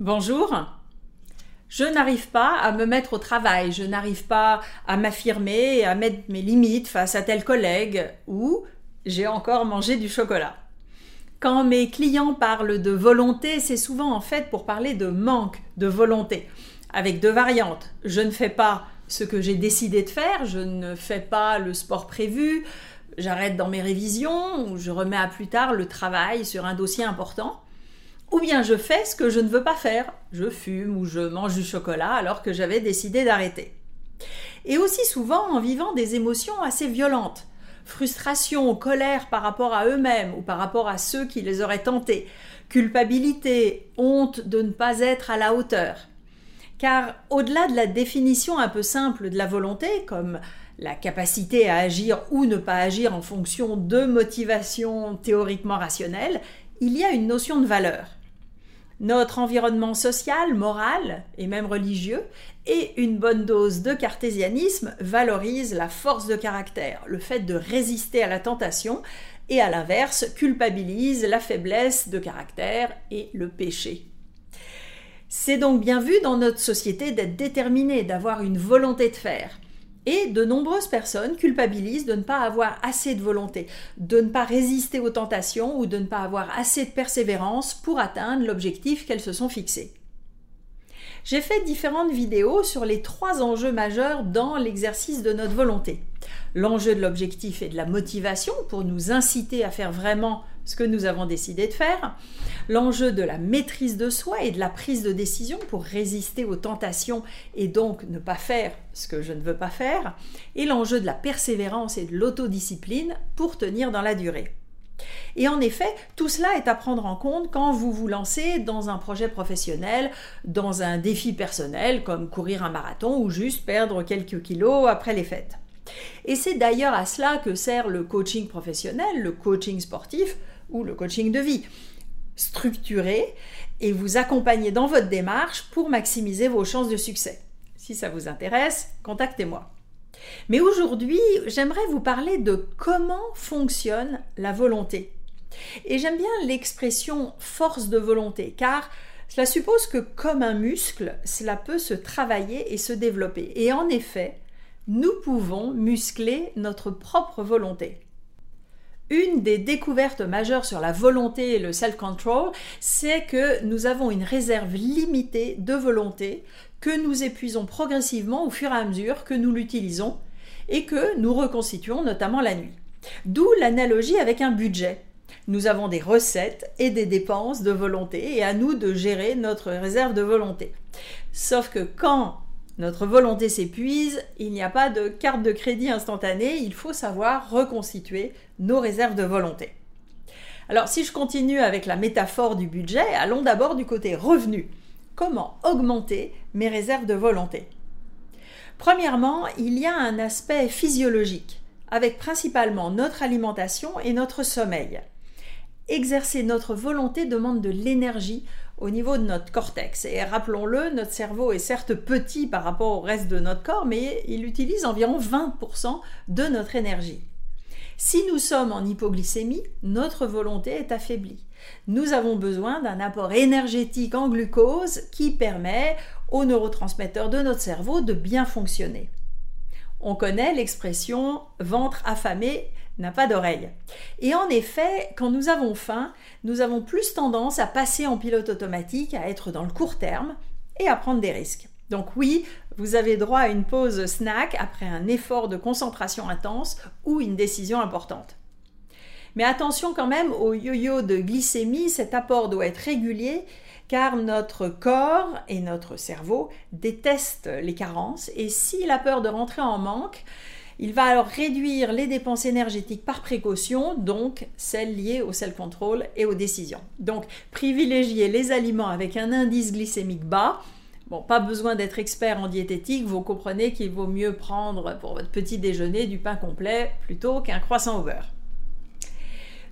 Bonjour. Je n'arrive pas à me mettre au travail, je n'arrive pas à m'affirmer à mettre mes limites face à tel collègue ou j'ai encore mangé du chocolat. Quand mes clients parlent de volonté, c'est souvent en fait pour parler de manque de volonté, avec deux variantes. Je ne fais pas ce que j'ai décidé de faire, je ne fais pas le sport prévu, j'arrête dans mes révisions ou je remets à plus tard le travail sur un dossier important. Ou bien je fais ce que je ne veux pas faire. Je fume ou je mange du chocolat alors que j'avais décidé d'arrêter. Et aussi souvent en vivant des émotions assez violentes. Frustration, colère par rapport à eux-mêmes ou par rapport à ceux qui les auraient tentés. Culpabilité, honte de ne pas être à la hauteur. Car au-delà de la définition un peu simple de la volonté, comme la capacité à agir ou ne pas agir en fonction de motivations théoriquement rationnelles, il y a une notion de valeur. Notre environnement social, moral et même religieux et une bonne dose de cartésianisme valorise la force de caractère, le fait de résister à la tentation, et à l'inverse culpabilise la faiblesse de caractère et le péché. C'est donc bien vu dans notre société d'être déterminé, d'avoir une volonté de faire. Et de nombreuses personnes culpabilisent de ne pas avoir assez de volonté, de ne pas résister aux tentations ou de ne pas avoir assez de persévérance pour atteindre l'objectif qu'elles se sont fixés. J'ai fait différentes vidéos sur les trois enjeux majeurs dans l'exercice de notre volonté. L'enjeu de l'objectif et de la motivation pour nous inciter à faire vraiment ce que nous avons décidé de faire, l'enjeu de la maîtrise de soi et de la prise de décision pour résister aux tentations et donc ne pas faire ce que je ne veux pas faire, et l'enjeu de la persévérance et de l'autodiscipline pour tenir dans la durée. Et en effet, tout cela est à prendre en compte quand vous vous lancez dans un projet professionnel, dans un défi personnel comme courir un marathon ou juste perdre quelques kilos après les fêtes. Et c'est d'ailleurs à cela que sert le coaching professionnel, le coaching sportif ou le coaching de vie. Structurer et vous accompagner dans votre démarche pour maximiser vos chances de succès. Si ça vous intéresse, contactez-moi. Mais aujourd'hui, j'aimerais vous parler de comment fonctionne la volonté. Et j'aime bien l'expression force de volonté, car cela suppose que comme un muscle, cela peut se travailler et se développer. Et en effet, nous pouvons muscler notre propre volonté. Une des découvertes majeures sur la volonté et le self-control, c'est que nous avons une réserve limitée de volonté que nous épuisons progressivement au fur et à mesure que nous l'utilisons et que nous reconstituons notamment la nuit. D'où l'analogie avec un budget. Nous avons des recettes et des dépenses de volonté et à nous de gérer notre réserve de volonté. Sauf que quand notre volonté s'épuise, il n'y a pas de carte de crédit instantanée, il faut savoir reconstituer nos réserves de volonté. Alors si je continue avec la métaphore du budget, allons d'abord du côté revenu. Comment augmenter mes réserves de volonté? Premièrement, il y a un aspect physiologique, avec principalement notre alimentation et notre sommeil. Exercer notre volonté demande de l'énergie au niveau de notre cortex. Et rappelons-le, notre cerveau est certes petit par rapport au reste de notre corps, mais il utilise environ 20% de notre énergie. Si nous sommes en hypoglycémie, notre volonté est affaiblie. Nous avons besoin d'un apport énergétique en glucose qui permet aux neurotransmetteurs de notre cerveau de bien fonctionner. On connaît l'expression ventre affamé n'a pas d'oreille. Et en effet, quand nous avons faim, nous avons plus tendance à passer en pilote automatique, à être dans le court terme et à prendre des risques. Donc oui, vous avez droit à une pause snack après un effort de concentration intense ou une décision importante. Mais attention quand même au yo-yo de glycémie, cet apport doit être régulier car notre corps et notre cerveau détestent les carences et s'il a peur de rentrer en manque, il va alors réduire les dépenses énergétiques par précaution, donc celles liées au self-control et aux décisions. Donc privilégier les aliments avec un indice glycémique bas. Bon, pas besoin d'être expert en diététique, vous comprenez qu'il vaut mieux prendre pour votre petit déjeuner du pain complet plutôt qu'un croissant au.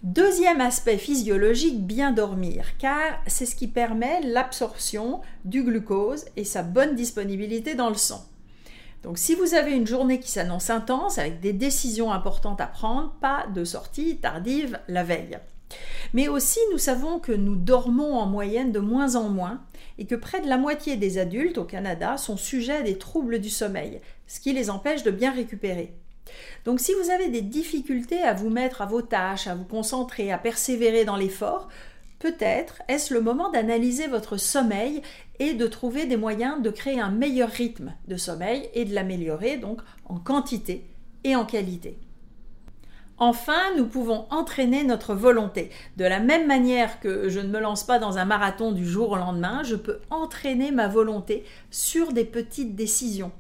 Deuxième aspect physiologique, bien dormir, car c'est ce qui permet l'absorption du glucose et sa bonne disponibilité dans le sang. Donc si vous avez une journée qui s'annonce intense avec des décisions importantes à prendre, pas de sortie tardive la veille. Mais aussi, nous savons que nous dormons en moyenne de moins en moins et que près de la moitié des adultes au Canada sont sujets à des troubles du sommeil, ce qui les empêche de bien récupérer. Donc si vous avez des difficultés à vous mettre à vos tâches, à vous concentrer, à persévérer dans l'effort, peut-être est-ce le moment d'analyser votre sommeil et de trouver des moyens de créer un meilleur rythme de sommeil et de l'améliorer donc en quantité et en qualité. Enfin, nous pouvons entraîner notre volonté. De la même manière que je ne me lance pas dans un marathon du jour au lendemain, je peux entraîner ma volonté sur des petites décisions.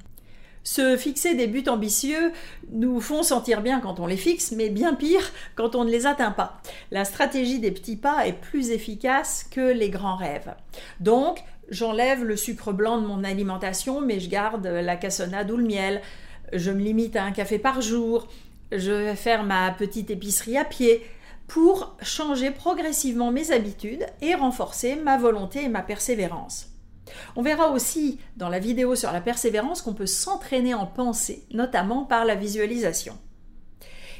Se fixer des buts ambitieux nous font sentir bien quand on les fixe, mais bien pire quand on ne les atteint pas. La stratégie des petits pas est plus efficace que les grands rêves. Donc, j'enlève le sucre blanc de mon alimentation, mais je garde la cassonade ou le miel. Je me limite à un café par jour je vais faire ma petite épicerie à pied pour changer progressivement mes habitudes et renforcer ma volonté et ma persévérance. On verra aussi dans la vidéo sur la persévérance qu'on peut s'entraîner en pensée, notamment par la visualisation.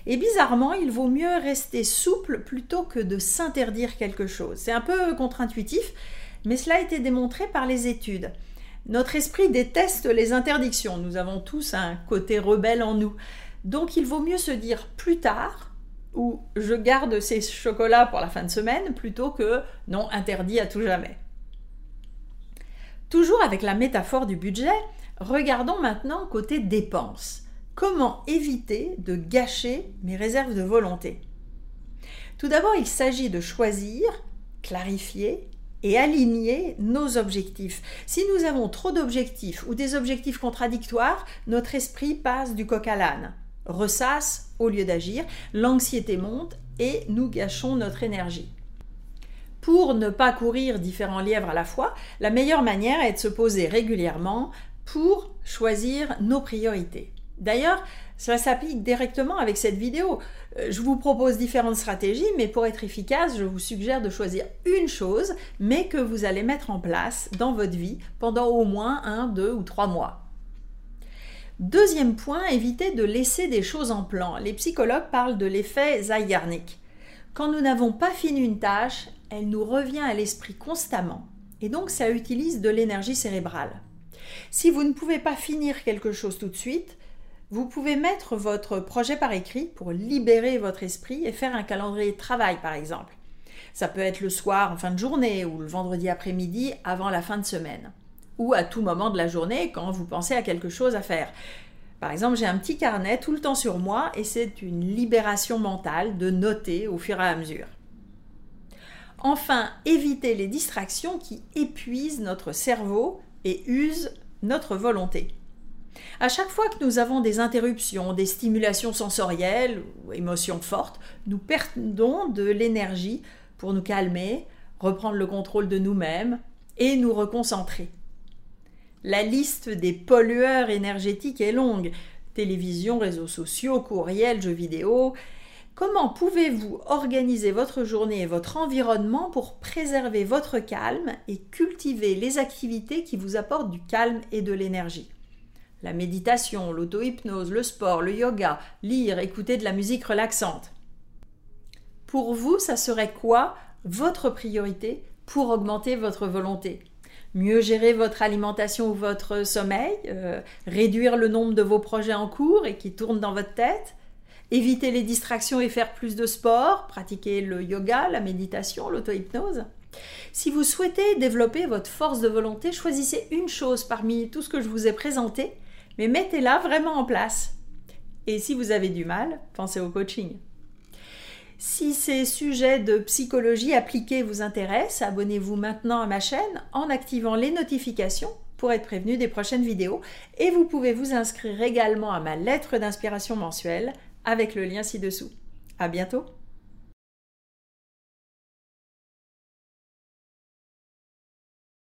Et bizarrement, il vaut mieux rester souple plutôt que de s'interdire quelque chose. C'est un peu contre-intuitif, mais cela a été démontré par les études. Notre esprit déteste les interdictions. Nous avons tous un côté rebelle en nous. Donc il vaut mieux se dire plus tard ou je garde ces chocolats pour la fin de semaine plutôt que non interdit à tout jamais. Toujours avec la métaphore du budget, regardons maintenant côté dépenses. Comment éviter de gâcher mes réserves de volonté? Tout d'abord, il s'agit de choisir, clarifier et aligner nos objectifs. Si nous avons trop d'objectifs ou des objectifs contradictoires, notre esprit passe du coq à l'âne ressasse au lieu d'agir, l'anxiété monte et nous gâchons notre énergie. Pour ne pas courir différents lièvres à la fois, la meilleure manière est de se poser régulièrement pour choisir nos priorités. D'ailleurs, cela s'applique directement avec cette vidéo. Euh, je vous propose différentes stratégies, mais pour être efficace, je vous suggère de choisir une chose, mais que vous allez mettre en place dans votre vie pendant au moins un, deux ou trois mois. Deuxième point, éviter de laisser des choses en plan. Les psychologues parlent de l'effet Zeigarnik. Quand nous n'avons pas fini une tâche, elle nous revient à l'esprit constamment. Et donc ça utilise de l'énergie cérébrale. Si vous ne pouvez pas finir quelque chose tout de suite, vous pouvez mettre votre projet par écrit pour libérer votre esprit et faire un calendrier de travail par exemple. Ça peut être le soir en fin de journée ou le vendredi après-midi avant la fin de semaine ou à tout moment de la journée quand vous pensez à quelque chose à faire. Par exemple, j'ai un petit carnet tout le temps sur moi et c'est une libération mentale de noter au fur et à mesure. Enfin, évitez les distractions qui épuisent notre cerveau et usent notre volonté. À chaque fois que nous avons des interruptions, des stimulations sensorielles ou émotions fortes, nous perdons de l'énergie pour nous calmer, reprendre le contrôle de nous-mêmes et nous reconcentrer. La liste des pollueurs énergétiques est longue. Télévision, réseaux sociaux, courriels, jeux vidéo. Comment pouvez-vous organiser votre journée et votre environnement pour préserver votre calme et cultiver les activités qui vous apportent du calme et de l'énergie? La méditation, l'auto-hypnose, le sport, le yoga, lire, écouter de la musique relaxante. Pour vous, ça serait quoi votre priorité pour augmenter votre volonté? Mieux gérer votre alimentation ou votre sommeil, euh, réduire le nombre de vos projets en cours et qui tournent dans votre tête, éviter les distractions et faire plus de sport, pratiquer le yoga, la méditation, l'auto-hypnose. Si vous souhaitez développer votre force de volonté, choisissez une chose parmi tout ce que je vous ai présenté, mais mettez-la vraiment en place. Et si vous avez du mal, pensez au coaching. Si ces sujets de psychologie appliquée vous intéressent, abonnez-vous maintenant à ma chaîne en activant les notifications pour être prévenu des prochaines vidéos et vous pouvez vous inscrire également à ma lettre d'inspiration mensuelle avec le lien ci-dessous. À bientôt!